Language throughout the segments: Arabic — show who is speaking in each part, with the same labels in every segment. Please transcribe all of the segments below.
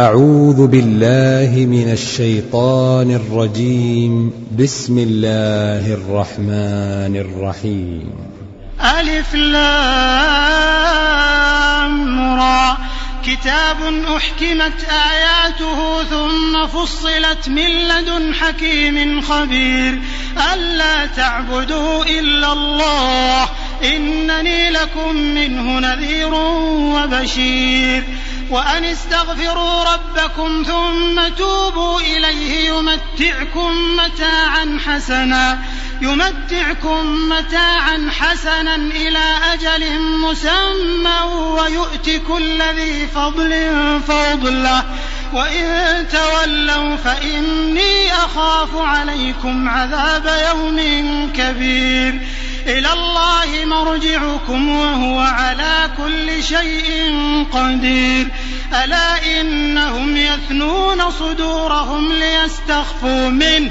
Speaker 1: أعوذ بالله من الشيطان الرجيم بسم الله الرحمن الرحيم
Speaker 2: ألف لامرى كتاب أحكمت آياته ثم فصلت من لدن حكيم خبير ألا تعبدوا إلا الله إنني لكم منه نذير وبشير وأن استغفروا ربكم ثم توبوا إليه يمتعكم متاعا حسنا يمتعكم متاعا حسنا إلى أجل مسمى ويؤت كل ذي فضل فضله وإن تولوا فإني أخاف عليكم عذاب يوم كبير إلى الله مرجعكم وهو على كل شيء قدير ألا إنهم يثنون صدورهم ليستخفوا منه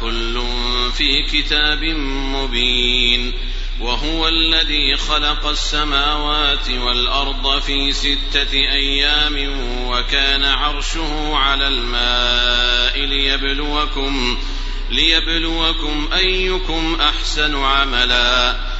Speaker 3: كل في كتاب مبين وهو الذي خلق السماوات والارض في سته ايام وكان عرشه على الماء ليبلوكم ليبلوكم ايكم احسن عملا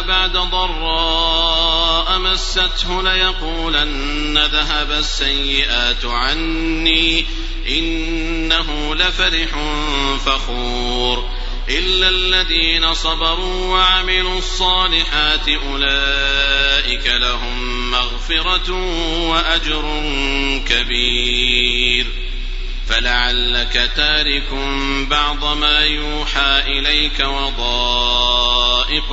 Speaker 3: بعد ضراء مسته ليقولن ذهب السيئات عني إنه لفرح فخور إلا الذين صبروا وعملوا الصالحات أولئك لهم مغفرة وأجر كبير فلعلك تارك بعض ما يوحى إليك وضائق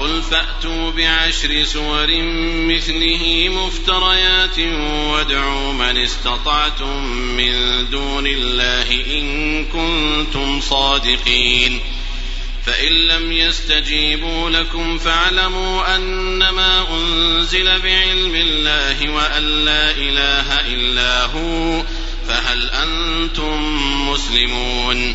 Speaker 3: قل فأتوا بعشر سور مثله مفتريات وادعوا من استطعتم من دون الله إن كنتم صادقين فإن لم يستجيبوا لكم فاعلموا أنما أنزل بعلم الله وأن لا إله إلا هو فهل أنتم مسلمون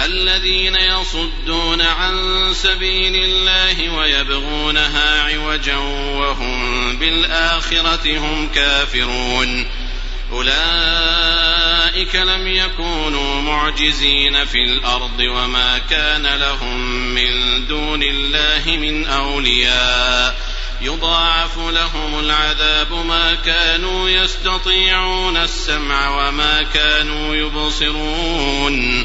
Speaker 3: الذين يصدون عن سبيل الله ويبغونها عوجا وهم بالآخرة هم كافرون أولئك لم يكونوا معجزين في الأرض وما كان لهم من دون الله من أولياء يضاعف لهم العذاب ما كانوا يستطيعون السمع وما كانوا يبصرون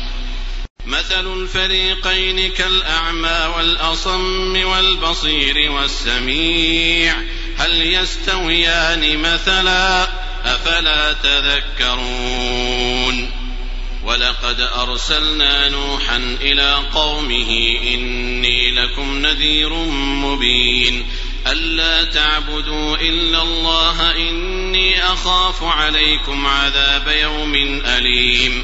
Speaker 3: مثل الفريقين كالأعمى والأصم والبصير والسميع هل يستويان مثلا أفلا تذكرون ولقد أرسلنا نوحا إلى قومه إني لكم نذير مبين ألا تعبدوا إلا الله إني أخاف عليكم عذاب يوم أليم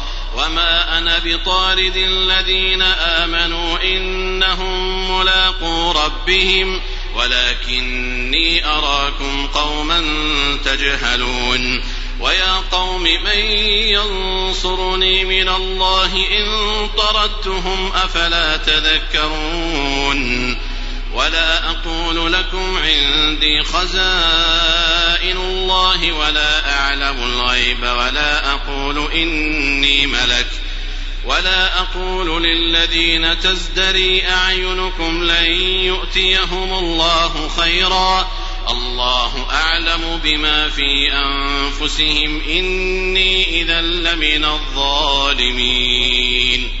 Speaker 3: وما أنا بطارد الذين آمنوا إنهم ملاقو ربهم ولكني أراكم قوما تجهلون ويا قوم من ينصرني من الله إن طردتهم أفلا تذكرون ولا أقول لكم عندي خزائن خزائن الله ولا أعلم الغيب ولا أقول إني ملك ولا أقول للذين تزدري أعينكم لن يؤتيهم الله خيرا الله أعلم بما في أنفسهم إني إذا لمن الظالمين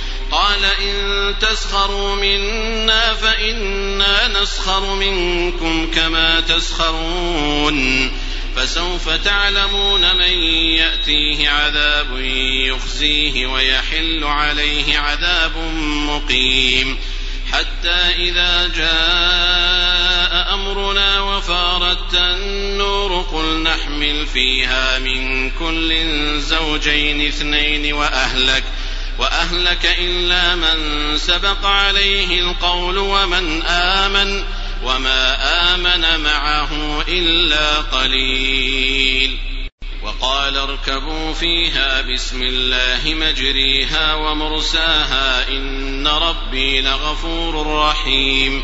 Speaker 3: قال إن تسخروا منا فإنا نسخر منكم كما تسخرون فسوف تعلمون من يأتيه عذاب يخزيه ويحل عليه عذاب مقيم حتى إذا جاء أمرنا وفارت النور قل نحمل فيها من كل زوجين اثنين وأهلك ۖ وأهلك إلا من سبق عليه القول ومن آمن وما آمن معه إلا قليل وقال اركبوا فيها بسم الله مجريها ومرساها إن ربي لغفور رحيم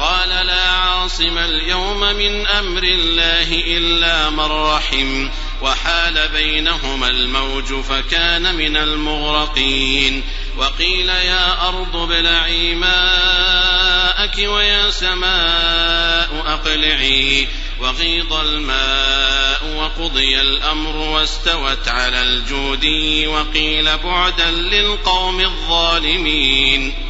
Speaker 3: قال لا عاصم اليوم من امر الله الا من رحم وحال بينهما الموج فكان من المغرقين وقيل يا ارض ابلعي ماءك ويا سماء اقلعي وغيض الماء وقضي الامر واستوت على الجودي وقيل بعدا للقوم الظالمين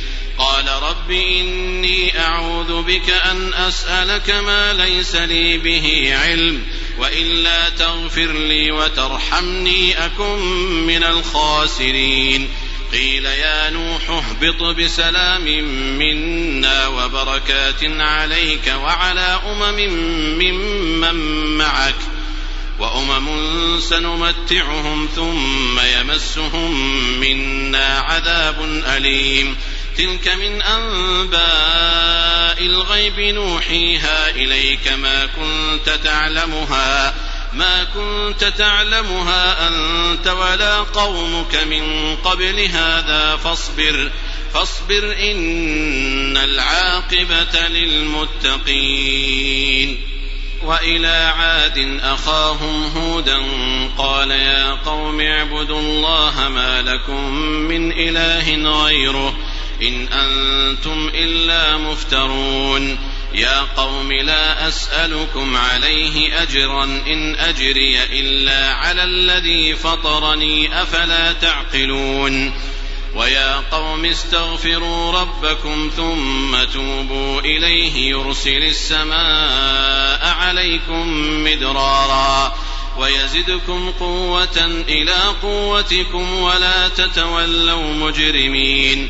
Speaker 3: قال رب إني أعوذ بك أن أسألك ما ليس لي به علم وإلا تغفر لي وترحمني أكن من الخاسرين قيل يا نوح اهبط بسلام منا وبركات عليك وعلى أمم ممن معك وأمم سنمتعهم ثم يمسهم منا عذاب أليم تلك من أنباء الغيب نوحيها إليك ما كنت تعلمها ما كنت تعلمها أنت ولا قومك من قبل هذا فاصبر فاصبر إن العاقبة للمتقين وإلى عاد أخاهم هودا قال يا قوم اعبدوا الله ما لكم من إله غيره إن أنتم إلا مفترون يا قوم لا أسألكم عليه أجرا إن أجري إلا على الذي فطرني أفلا تعقلون ويا قوم استغفروا ربكم ثم توبوا إليه يرسل السماء عليكم مدرارا ويزدكم قوة إلى قوتكم ولا تتولوا مجرمين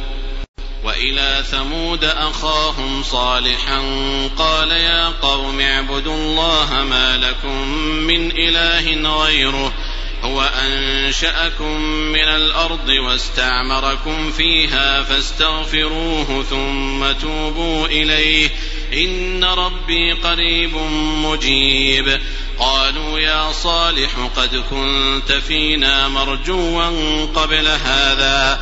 Speaker 3: والى ثمود اخاهم صالحا قال يا قوم اعبدوا الله ما لكم من اله غيره هو انشاكم من الارض واستعمركم فيها فاستغفروه ثم توبوا اليه ان ربي قريب مجيب قالوا يا صالح قد كنت فينا مرجوا قبل هذا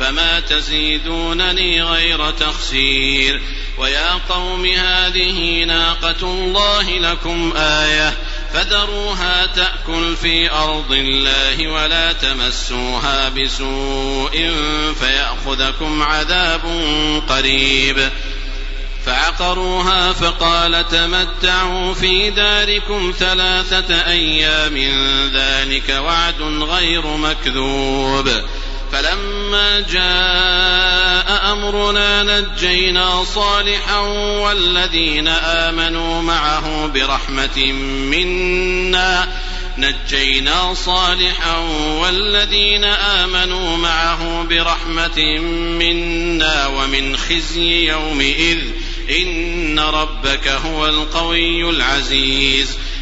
Speaker 3: فما تزيدونني غير تخسير ويا قوم هذه ناقة الله لكم آية فذروها تأكل في أرض الله ولا تمسوها بسوء فيأخذكم عذاب قريب فعقروها فقال تمتعوا في داركم ثلاثة أيام ذلك وعد غير مكذوب فلما فلما جاء أمرنا نجينا صالحا والذين آمنوا معه برحمة منا نجينا صالحا والذين آمنوا معه برحمة منا ومن خزي يومئذ إن ربك هو القوي العزيز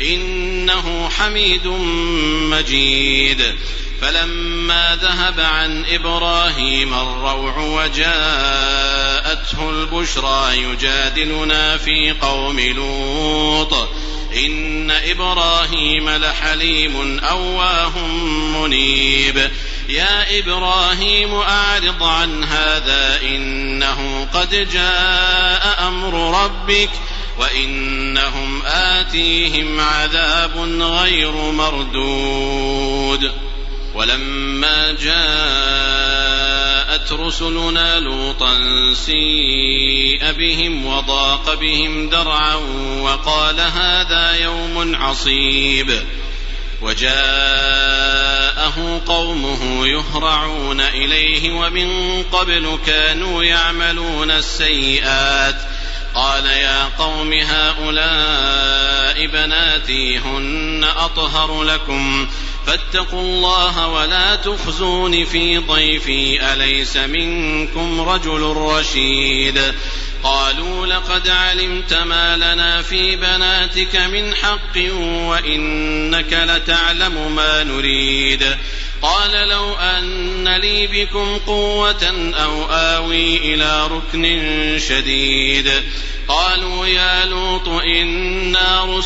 Speaker 3: إنه حميد مجيد فلما ذهب عن إبراهيم الروع وجاءته البشرى يجادلنا في قوم لوط إن إبراهيم لحليم أواه منيب يا إبراهيم أعرض عن هذا إنه قد جاء أمر ربك ۖ وإنهم آتيهم عذاب غير مردود ولما جاءت رسلنا لوطا سيء بهم وضاق بهم درعا وقال هذا يوم عصيب وجاءه قومه يهرعون اليه ومن قبل كانوا يعملون السيئات قال يا قوم هؤلاء بناتي هن أطهر لكم فاتقوا الله ولا تخزون في ضيفي أليس منكم رجل رشيد قالوا لقد علمت ما لنا في بناتك من حق وإنك لتعلم ما نريد قال لو أن لي بكم قوة أو آوي إلى ركن شديد قالوا يا لوط إنا رسل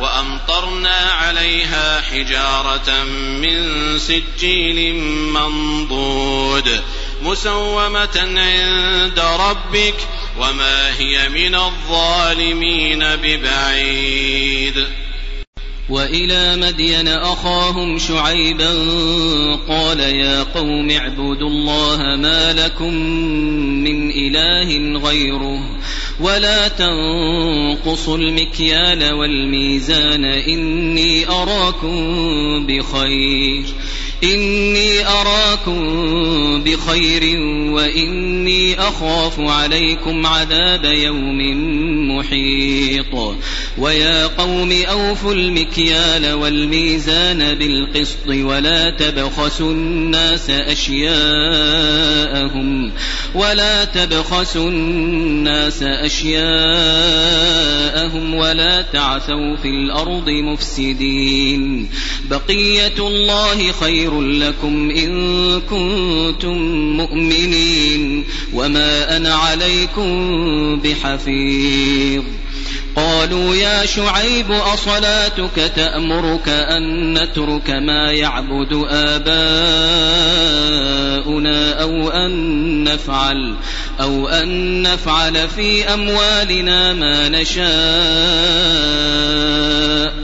Speaker 3: وأمطرنا عليها حجارة من سجيل منضود مسومة عند ربك وما هي من الظالمين ببعيد والى مدين اخاهم شعيبا قال يا قوم اعبدوا الله ما لكم من اله غيره ولا تنقصوا المكيال والميزان إني أراكم بخير إني أراكم بخير وإني أخاف عليكم عذاب يوم محيط ويا قوم أوفوا المكيال والميزان بالقسط ولا تبخسوا الناس أشياءهم ولا تبخسوا الناس أشياءهم ولا تعثوا في الأرض مفسدين بقية الله خير خير لكم إن كنتم مؤمنين وما أنا عليكم بحفيظ قالوا يا شعيب أصلاتك تأمرك أن نترك ما يعبد آباؤنا أو أن نفعل أو أن نفعل في أموالنا ما نشاء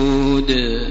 Speaker 3: the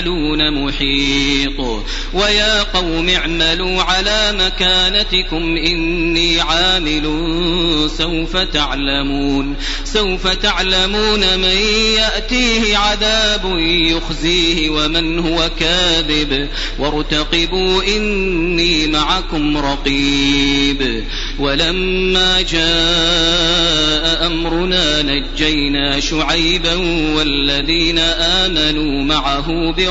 Speaker 3: تعملون محيط ويا قوم اعملوا على مكانتكم إني عامل سوف تعلمون سوف تعلمون من يأتيه عذاب يخزيه ومن هو كاذب وارتقبوا إني معكم رقيب ولما جاء أمرنا نجينا شعيبا والذين آمنوا معه برقيب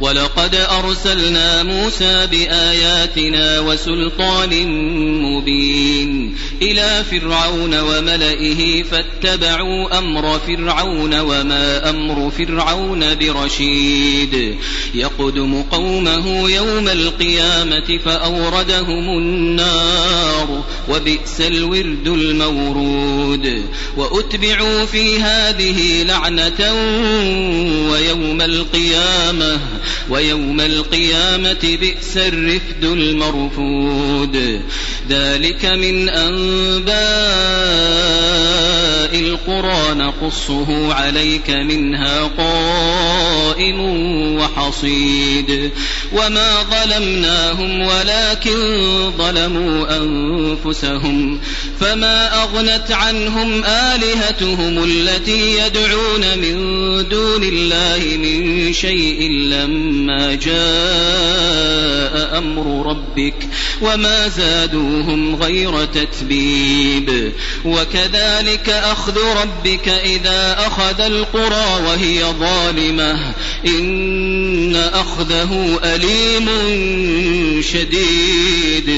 Speaker 3: ولقد أرسلنا موسى بآياتنا وسلطان مبين إلى فرعون وملئه فاتبعوا أمر فرعون وما أمر فرعون برشيد يقدم قومه يوم القيامة فأوردهم النار وبئس الورد المورود وأتبعوا في هذه لعنة ويوم القيامة ويوم القيامة بئس الرفد المرفود ذلك من أنباء القرى نقصه عليك منها قائم وحصيد وما ظلمناهم ولكن ظلموا أنفسهم فما أغنت عنهم آلهتهم التي يدعون من دون الله من شيء لما جاء أمر ربك وما زادوهم غير تتبيب وكذلك أخذ ربك إذا أخذ القرى وهي ظالمة إن أخذه أليم شديد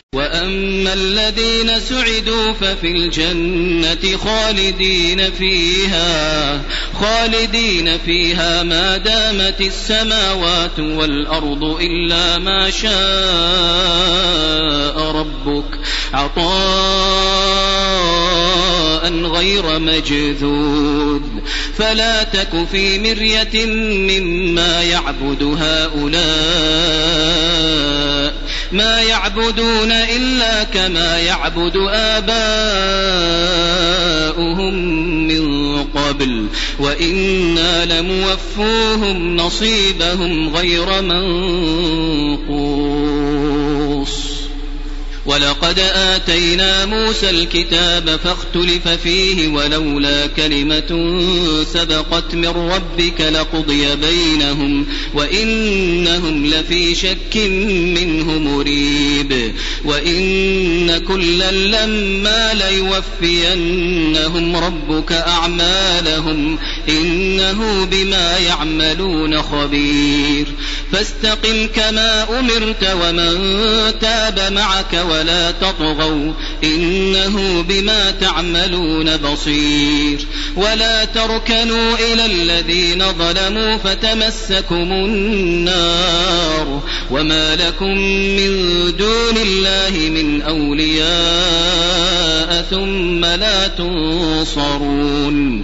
Speaker 3: وأما الذين سعدوا ففي الجنة خالدين فيها خالدين فيها ما دامت السماوات والأرض إلا ما شاء ربك عطاء غير مجذود فلا تك في مرية مما يعبد هؤلاء ما يعبدون إلا كما يعبد آباؤهم من قبل وإنا لموفوهم نصيبهم غير منقوص ولقد آتينا موسى الكتاب فاختلف فيه ولولا كلمة سبقت من ربك لقضي بينهم وإنهم لفي شك منه مريب وإن كلا لما ليوفينهم ربك أعمالهم إنه بما يعملون خبير فاستقم كما أمرت ومن تاب معك ولا تطغوا إنه بما تعملون بصير ولا تركنوا إلى الذين ظلموا فتمسكم النار وما لكم من دون الله من أولياء ثم لا تنصرون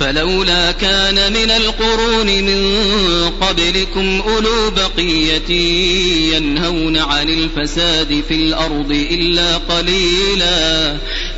Speaker 3: فلولا كان من القرون من قبلكم أولو بقية ينهون عن الفساد في الأرض إلا قليلاً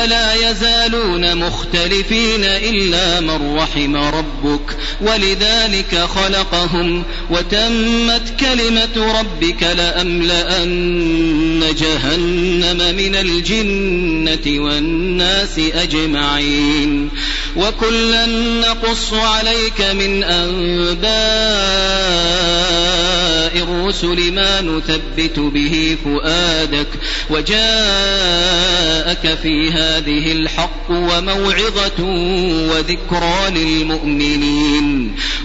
Speaker 3: ولا يزالون مختلفين إلا من رحم ربك ولذلك خلقهم وتمت كلمة ربك لأملأن جهنم من الجنة والناس أجمعين وكلا نقص عليك من أنباء الرسل ما نثبت به فؤادك وجاءك في هذه الحق وموعظة وذكرى للمؤمنين